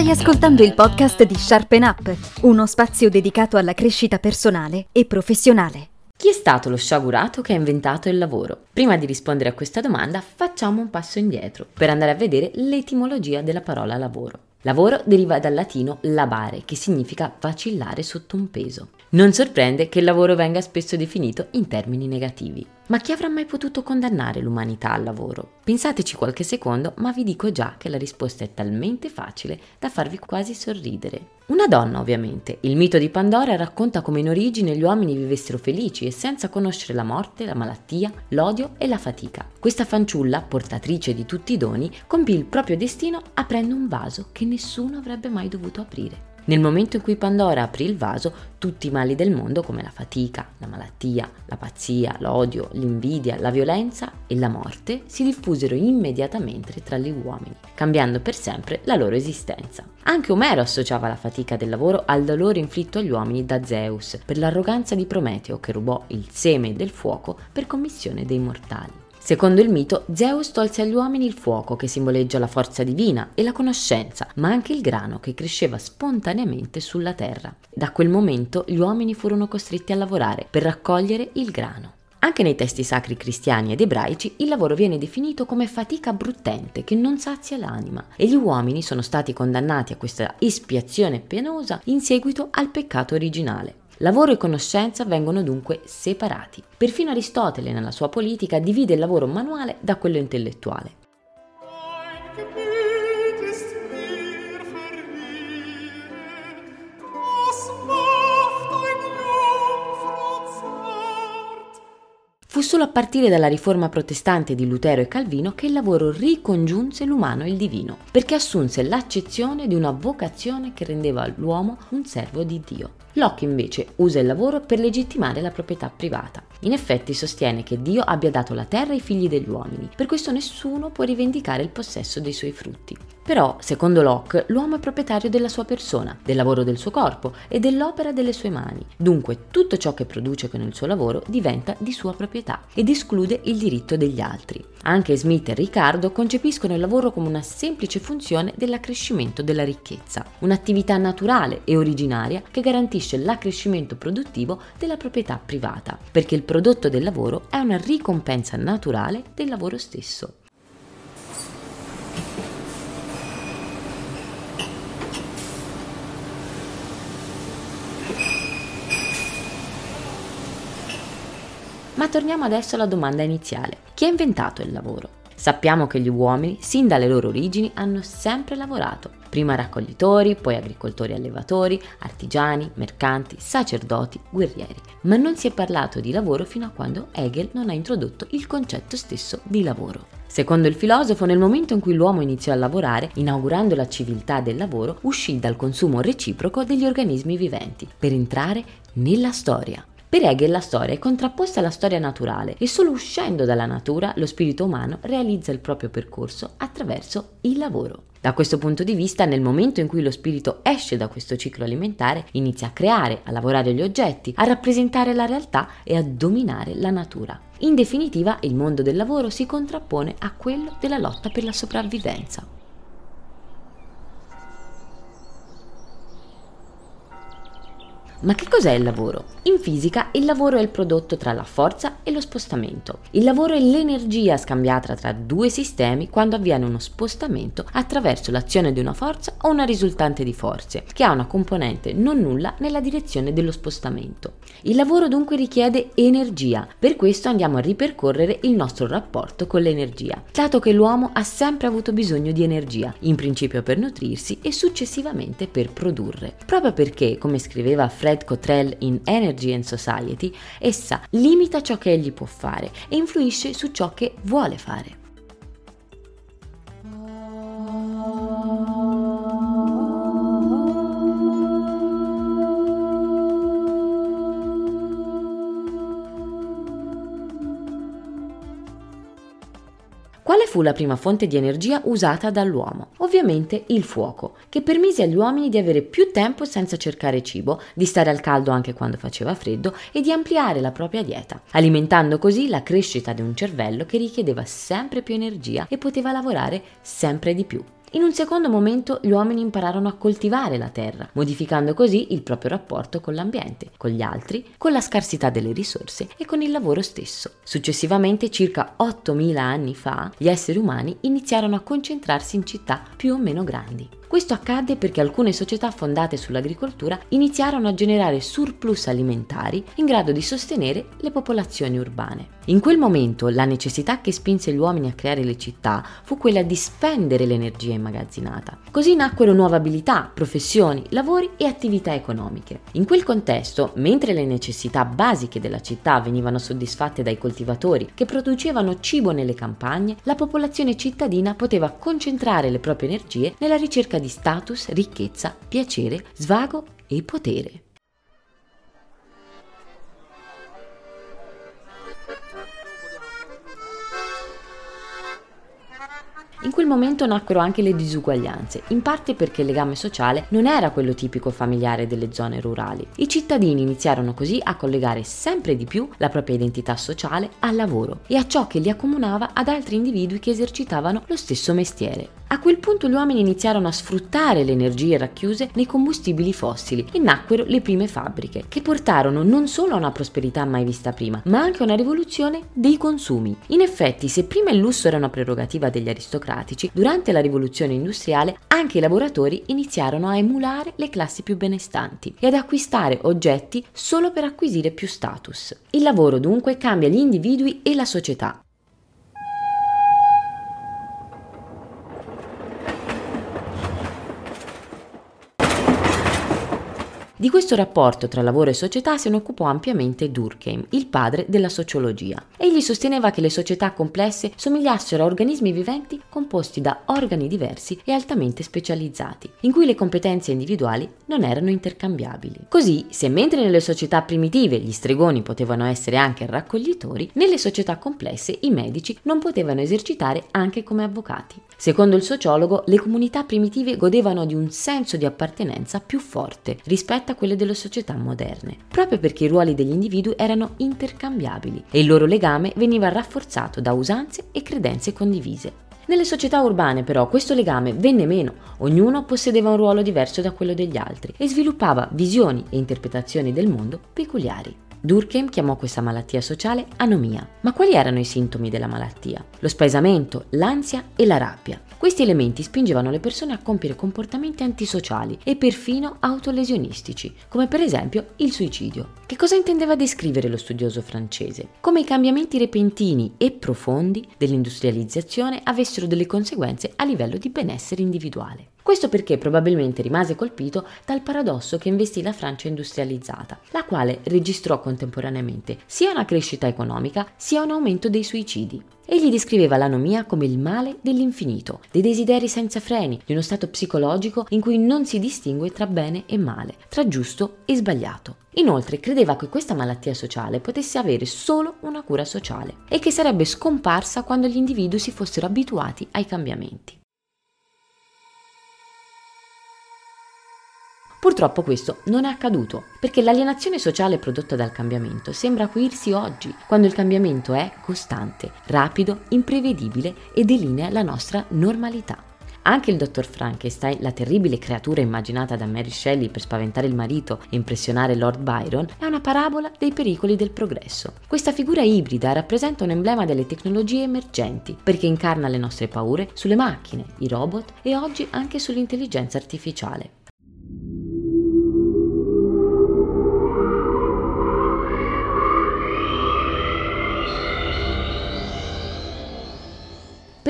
Stai ascoltando il podcast di Sharpen Up, uno spazio dedicato alla crescita personale e professionale. Chi è stato lo sciagurato che ha inventato il lavoro? Prima di rispondere a questa domanda facciamo un passo indietro per andare a vedere l'etimologia della parola lavoro. Lavoro deriva dal latino labare, che significa vacillare sotto un peso. Non sorprende che il lavoro venga spesso definito in termini negativi. Ma chi avrà mai potuto condannare l'umanità al lavoro? Pensateci qualche secondo, ma vi dico già che la risposta è talmente facile da farvi quasi sorridere. Una donna, ovviamente. Il mito di Pandora racconta come in origine gli uomini vivessero felici e senza conoscere la morte, la malattia, l'odio e la fatica. Questa fanciulla, portatrice di tutti i doni, compì il proprio destino aprendo un vaso che nessuno avrebbe mai dovuto aprire. Nel momento in cui Pandora aprì il vaso, tutti i mali del mondo come la fatica, la malattia, la pazzia, l'odio, l'invidia, la violenza e la morte si diffusero immediatamente tra gli uomini, cambiando per sempre la loro esistenza. Anche Omero associava la fatica del lavoro al dolore inflitto agli uomini da Zeus per l'arroganza di Prometeo che rubò il seme del fuoco per commissione dei mortali. Secondo il mito, Zeus tolse agli uomini il fuoco che simboleggia la forza divina e la conoscenza, ma anche il grano che cresceva spontaneamente sulla terra. Da quel momento gli uomini furono costretti a lavorare per raccogliere il grano. Anche nei testi sacri cristiani ed ebraici il lavoro viene definito come fatica bruttente che non sazia l'anima e gli uomini sono stati condannati a questa espiazione penosa in seguito al peccato originale. Lavoro e conoscenza vengono dunque separati. Perfino Aristotele nella sua politica divide il lavoro manuale da quello intellettuale. Fu solo a partire dalla riforma protestante di Lutero e Calvino che il lavoro ricongiunse l'umano e il divino, perché assunse l'accezione di una vocazione che rendeva l'uomo un servo di Dio. Locke invece usa il lavoro per legittimare la proprietà privata. In effetti sostiene che Dio abbia dato la terra ai figli degli uomini, per questo nessuno può rivendicare il possesso dei suoi frutti. Però, secondo Locke, l'uomo è proprietario della sua persona, del lavoro del suo corpo e dell'opera delle sue mani. Dunque, tutto ciò che produce con il suo lavoro diventa di sua proprietà ed esclude il diritto degli altri. Anche Smith e Riccardo concepiscono il lavoro come una semplice funzione dell'accrescimento della ricchezza, un'attività naturale e originaria che garantisce l'accrescimento produttivo della proprietà privata, perché il prodotto del lavoro è una ricompensa naturale del lavoro stesso. Ma torniamo adesso alla domanda iniziale. Chi ha inventato il lavoro? Sappiamo che gli uomini, sin dalle loro origini, hanno sempre lavorato. Prima raccoglitori, poi agricoltori allevatori, artigiani, mercanti, sacerdoti, guerrieri. Ma non si è parlato di lavoro fino a quando Hegel non ha introdotto il concetto stesso di lavoro. Secondo il filosofo, nel momento in cui l'uomo iniziò a lavorare, inaugurando la civiltà del lavoro, uscì dal consumo reciproco degli organismi viventi per entrare nella storia. Per Hegel la storia è contrapposta alla storia naturale e solo uscendo dalla natura lo spirito umano realizza il proprio percorso attraverso il lavoro. Da questo punto di vista, nel momento in cui lo spirito esce da questo ciclo alimentare, inizia a creare, a lavorare gli oggetti, a rappresentare la realtà e a dominare la natura. In definitiva, il mondo del lavoro si contrappone a quello della lotta per la sopravvivenza. Ma che cos'è il lavoro? In fisica il lavoro è il prodotto tra la forza e lo spostamento. Il lavoro è l'energia scambiata tra due sistemi quando avviene uno spostamento attraverso l'azione di una forza o una risultante di forze, che ha una componente non nulla nella direzione dello spostamento. Il lavoro dunque richiede energia, per questo andiamo a ripercorrere il nostro rapporto con l'energia, dato che l'uomo ha sempre avuto bisogno di energia, in principio per nutrirsi e successivamente per produrre. Proprio perché, come scriveva Fred Fred Cottrell in Energy and Society, essa limita ciò che egli può fare e influisce su ciò che vuole fare. Quale fu la prima fonte di energia usata dall'uomo? Ovviamente il fuoco, che permise agli uomini di avere più tempo senza cercare cibo, di stare al caldo anche quando faceva freddo e di ampliare la propria dieta, alimentando così la crescita di un cervello che richiedeva sempre più energia e poteva lavorare sempre di più. In un secondo momento gli uomini impararono a coltivare la terra, modificando così il proprio rapporto con l'ambiente, con gli altri, con la scarsità delle risorse e con il lavoro stesso. Successivamente, circa 8.000 anni fa, gli esseri umani iniziarono a concentrarsi in città più o meno grandi. Questo accadde perché alcune società fondate sull'agricoltura iniziarono a generare surplus alimentari in grado di sostenere le popolazioni urbane. In quel momento la necessità che spinse gli uomini a creare le città fu quella di spendere l'energia immagazzinata. Così nacquero nuove abilità, professioni, lavori e attività economiche. In quel contesto, mentre le necessità basiche della città venivano soddisfatte dai coltivatori che producevano cibo nelle campagne, la popolazione cittadina poteva concentrare le proprie energie nella ricerca di status, ricchezza, piacere, svago e potere. In quel momento nacquero anche le disuguaglianze, in parte perché il legame sociale non era quello tipico familiare delle zone rurali. I cittadini iniziarono così a collegare sempre di più la propria identità sociale al lavoro e a ciò che li accomunava ad altri individui che esercitavano lo stesso mestiere. A quel punto gli uomini iniziarono a sfruttare le energie racchiuse nei combustibili fossili e nacquero le prime fabbriche, che portarono non solo a una prosperità mai vista prima, ma anche a una rivoluzione dei consumi. In effetti, se prima il lusso era una prerogativa degli aristocratici, durante la rivoluzione industriale anche i lavoratori iniziarono a emulare le classi più benestanti e ad acquistare oggetti solo per acquisire più status. Il lavoro dunque cambia gli individui e la società. Di questo rapporto tra lavoro e società se ne occupò ampiamente Durkheim, il padre della sociologia. Egli sosteneva che le società complesse somigliassero a organismi viventi composti da organi diversi e altamente specializzati, in cui le competenze individuali non erano intercambiabili. Così, se mentre nelle società primitive gli stregoni potevano essere anche raccoglitori, nelle società complesse i medici non potevano esercitare anche come avvocati. Secondo il sociologo, le comunità primitive godevano di un senso di appartenenza più forte rispetto a quelle delle società moderne, proprio perché i ruoli degli individui erano intercambiabili e il loro legame veniva rafforzato da usanze e credenze condivise. Nelle società urbane però questo legame venne meno, ognuno possedeva un ruolo diverso da quello degli altri e sviluppava visioni e interpretazioni del mondo peculiari. Durkheim chiamò questa malattia sociale anomia. Ma quali erano i sintomi della malattia? Lo spaesamento, l'ansia e la rabbia. Questi elementi spingevano le persone a compiere comportamenti antisociali e perfino autolesionistici, come per esempio il suicidio. Che cosa intendeva descrivere lo studioso francese? Come i cambiamenti repentini e profondi dell'industrializzazione avessero delle conseguenze a livello di benessere individuale. Questo perché probabilmente rimase colpito dal paradosso che investì la Francia industrializzata, la quale registrò contemporaneamente sia una crescita economica sia un aumento dei suicidi. Egli descriveva l'anomia come il male dell'infinito, dei desideri senza freni, di uno stato psicologico in cui non si distingue tra bene e male, tra giusto e sbagliato. Inoltre credeva che questa malattia sociale potesse avere solo una cura sociale e che sarebbe scomparsa quando gli individui si fossero abituati ai cambiamenti. Purtroppo questo non è accaduto, perché l'alienazione sociale prodotta dal cambiamento sembra acuirsi oggi, quando il cambiamento è costante, rapido, imprevedibile e delinea la nostra normalità. Anche il dottor Frankenstein, la terribile creatura immaginata da Mary Shelley per spaventare il marito e impressionare Lord Byron, è una parabola dei pericoli del progresso. Questa figura ibrida rappresenta un emblema delle tecnologie emergenti, perché incarna le nostre paure sulle macchine, i robot e oggi anche sull'intelligenza artificiale.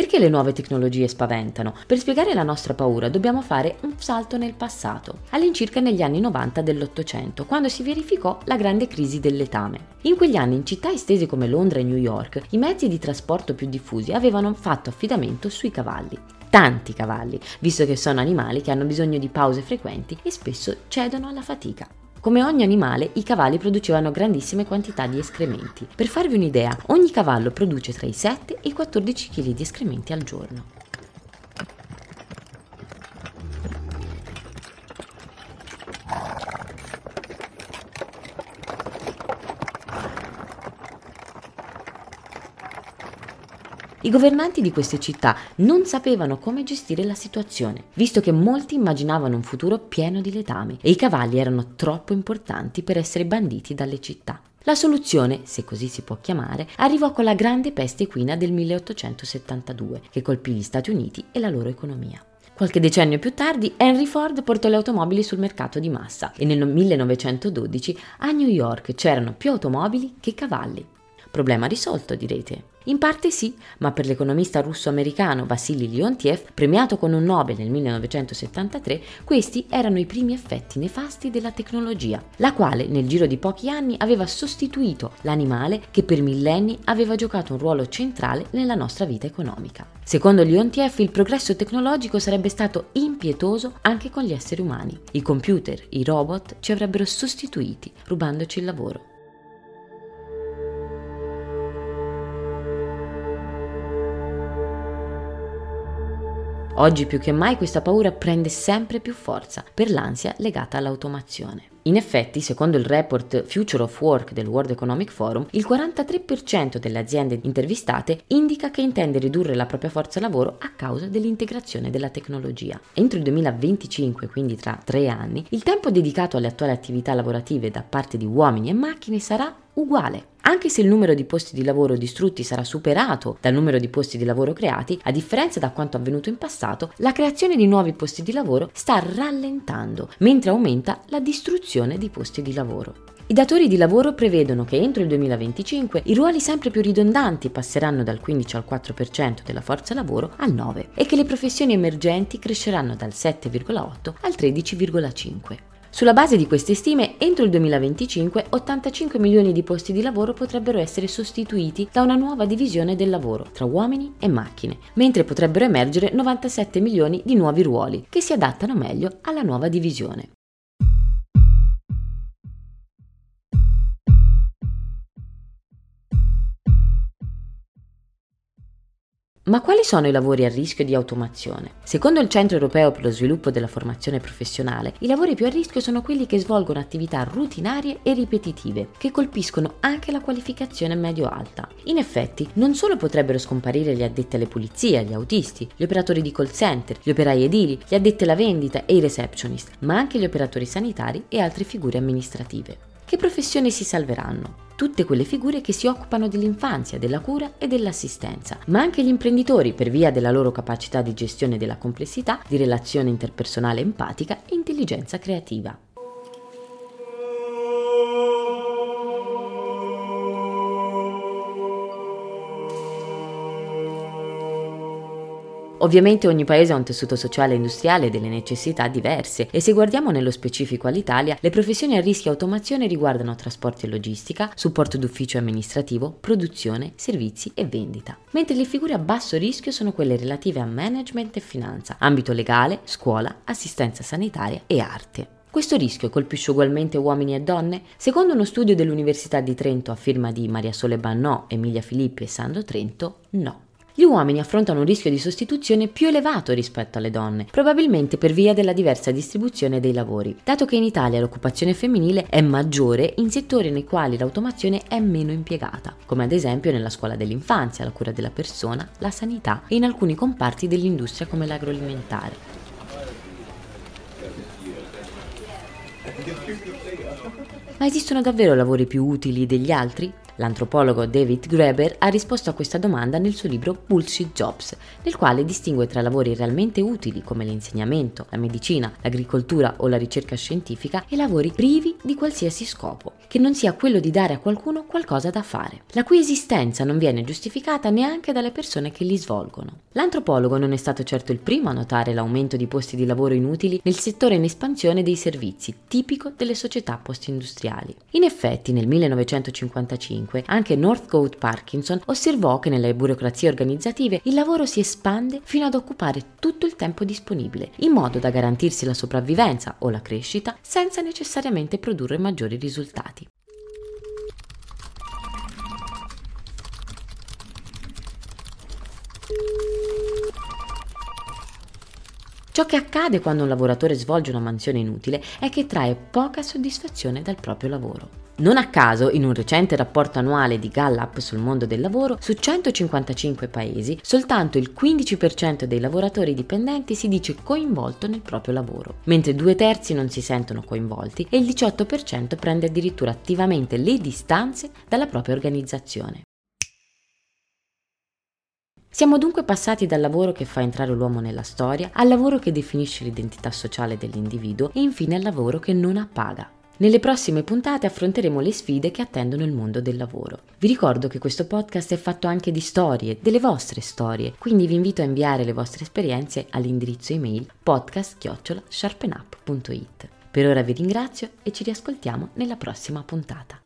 Perché le nuove tecnologie spaventano? Per spiegare la nostra paura dobbiamo fare un salto nel passato, all'incirca negli anni 90 dell'Ottocento, quando si verificò la grande crisi del letame. In quegli anni in città estese come Londra e New York, i mezzi di trasporto più diffusi avevano fatto affidamento sui cavalli tanti cavalli, visto che sono animali che hanno bisogno di pause frequenti e spesso cedono alla fatica. Come ogni animale, i cavalli producevano grandissime quantità di escrementi. Per farvi un'idea, ogni cavallo produce tra i 7 e i 14 kg di escrementi al giorno. I governanti di queste città non sapevano come gestire la situazione, visto che molti immaginavano un futuro pieno di letami e i cavalli erano troppo importanti per essere banditi dalle città. La soluzione, se così si può chiamare, arrivò con la grande peste equina del 1872, che colpì gli Stati Uniti e la loro economia. Qualche decennio più tardi Henry Ford portò le automobili sul mercato di massa e nel 1912 a New York c'erano più automobili che cavalli. Problema risolto, direte. In parte sì, ma per l'economista russo-americano Vassili Leontiev, premiato con un Nobel nel 1973, questi erano i primi effetti nefasti della tecnologia, la quale nel giro di pochi anni aveva sostituito l'animale che per millenni aveva giocato un ruolo centrale nella nostra vita economica. Secondo Leontiev il progresso tecnologico sarebbe stato impietoso anche con gli esseri umani. I computer, i robot ci avrebbero sostituiti, rubandoci il lavoro. Oggi più che mai questa paura prende sempre più forza per l'ansia legata all'automazione. In effetti, secondo il report Future of Work del World Economic Forum, il 43% delle aziende intervistate indica che intende ridurre la propria forza lavoro a causa dell'integrazione della tecnologia. Entro il 2025, quindi tra tre anni, il tempo dedicato alle attuali attività lavorative da parte di uomini e macchine sarà uguale. Anche se il numero di posti di lavoro distrutti sarà superato dal numero di posti di lavoro creati, a differenza da quanto avvenuto in passato, la creazione di nuovi posti di lavoro sta rallentando, mentre aumenta la distruzione di posti di lavoro. I datori di lavoro prevedono che entro il 2025 i ruoli sempre più ridondanti passeranno dal 15 al 4% della forza lavoro al 9% e che le professioni emergenti cresceranno dal 7,8 al 13,5%. Sulla base di queste stime, entro il 2025 85 milioni di posti di lavoro potrebbero essere sostituiti da una nuova divisione del lavoro tra uomini e macchine, mentre potrebbero emergere 97 milioni di nuovi ruoli che si adattano meglio alla nuova divisione. Ma quali sono i lavori a rischio di automazione? Secondo il Centro Europeo per lo Sviluppo della Formazione Professionale, i lavori più a rischio sono quelli che svolgono attività rutinarie e ripetitive, che colpiscono anche la qualificazione medio-alta. In effetti, non solo potrebbero scomparire gli addetti alle pulizie, gli autisti, gli operatori di call center, gli operai edili, gli addetti alla vendita e i receptionist, ma anche gli operatori sanitari e altre figure amministrative. Che professioni si salveranno? tutte quelle figure che si occupano dell'infanzia, della cura e dell'assistenza, ma anche gli imprenditori per via della loro capacità di gestione della complessità, di relazione interpersonale empatica e intelligenza creativa. Ovviamente ogni paese ha un tessuto sociale e industriale e delle necessità diverse e se guardiamo nello specifico all'Italia, le professioni a rischio automazione riguardano trasporti e logistica, supporto d'ufficio amministrativo, produzione, servizi e vendita. Mentre le figure a basso rischio sono quelle relative a management e finanza, ambito legale, scuola, assistenza sanitaria e arte. Questo rischio colpisce ugualmente uomini e donne? Secondo uno studio dell'Università di Trento a firma di Maria Sole Bannò, Emilia Filippi e Sandro Trento, no gli uomini affrontano un rischio di sostituzione più elevato rispetto alle donne, probabilmente per via della diversa distribuzione dei lavori, dato che in Italia l'occupazione femminile è maggiore in settori nei quali l'automazione è meno impiegata, come ad esempio nella scuola dell'infanzia, la cura della persona, la sanità e in alcuni comparti dell'industria come l'agroalimentare. Ma esistono davvero lavori più utili degli altri? L'antropologo David Graeber ha risposto a questa domanda nel suo libro Bullshit Jobs, nel quale distingue tra lavori realmente utili come l'insegnamento, la medicina, l'agricoltura o la ricerca scientifica e lavori privi di qualsiasi scopo, che non sia quello di dare a qualcuno qualcosa da fare, la cui esistenza non viene giustificata neanche dalle persone che li svolgono. L'antropologo non è stato certo il primo a notare l'aumento di posti di lavoro inutili nel settore in espansione dei servizi, tipico delle società post-industriali. In effetti, nel 1955 2005 anche Northcote Parkinson osservò che nelle burocrazie organizzative il lavoro si espande fino ad occupare tutto il tempo disponibile, in modo da garantirsi la sopravvivenza o la crescita senza necessariamente produrre maggiori risultati. Ciò che accade quando un lavoratore svolge una mansione inutile è che trae poca soddisfazione dal proprio lavoro. Non a caso, in un recente rapporto annuale di Gallup sul mondo del lavoro, su 155 paesi, soltanto il 15% dei lavoratori dipendenti si dice coinvolto nel proprio lavoro, mentre due terzi non si sentono coinvolti e il 18% prende addirittura attivamente le distanze dalla propria organizzazione. Siamo dunque passati dal lavoro che fa entrare l'uomo nella storia al lavoro che definisce l'identità sociale dell'individuo e infine al lavoro che non appaga. Nelle prossime puntate affronteremo le sfide che attendono il mondo del lavoro. Vi ricordo che questo podcast è fatto anche di storie, delle vostre storie, quindi vi invito a inviare le vostre esperienze all'indirizzo email podcast-sharpenup.it. Per ora vi ringrazio e ci riascoltiamo nella prossima puntata.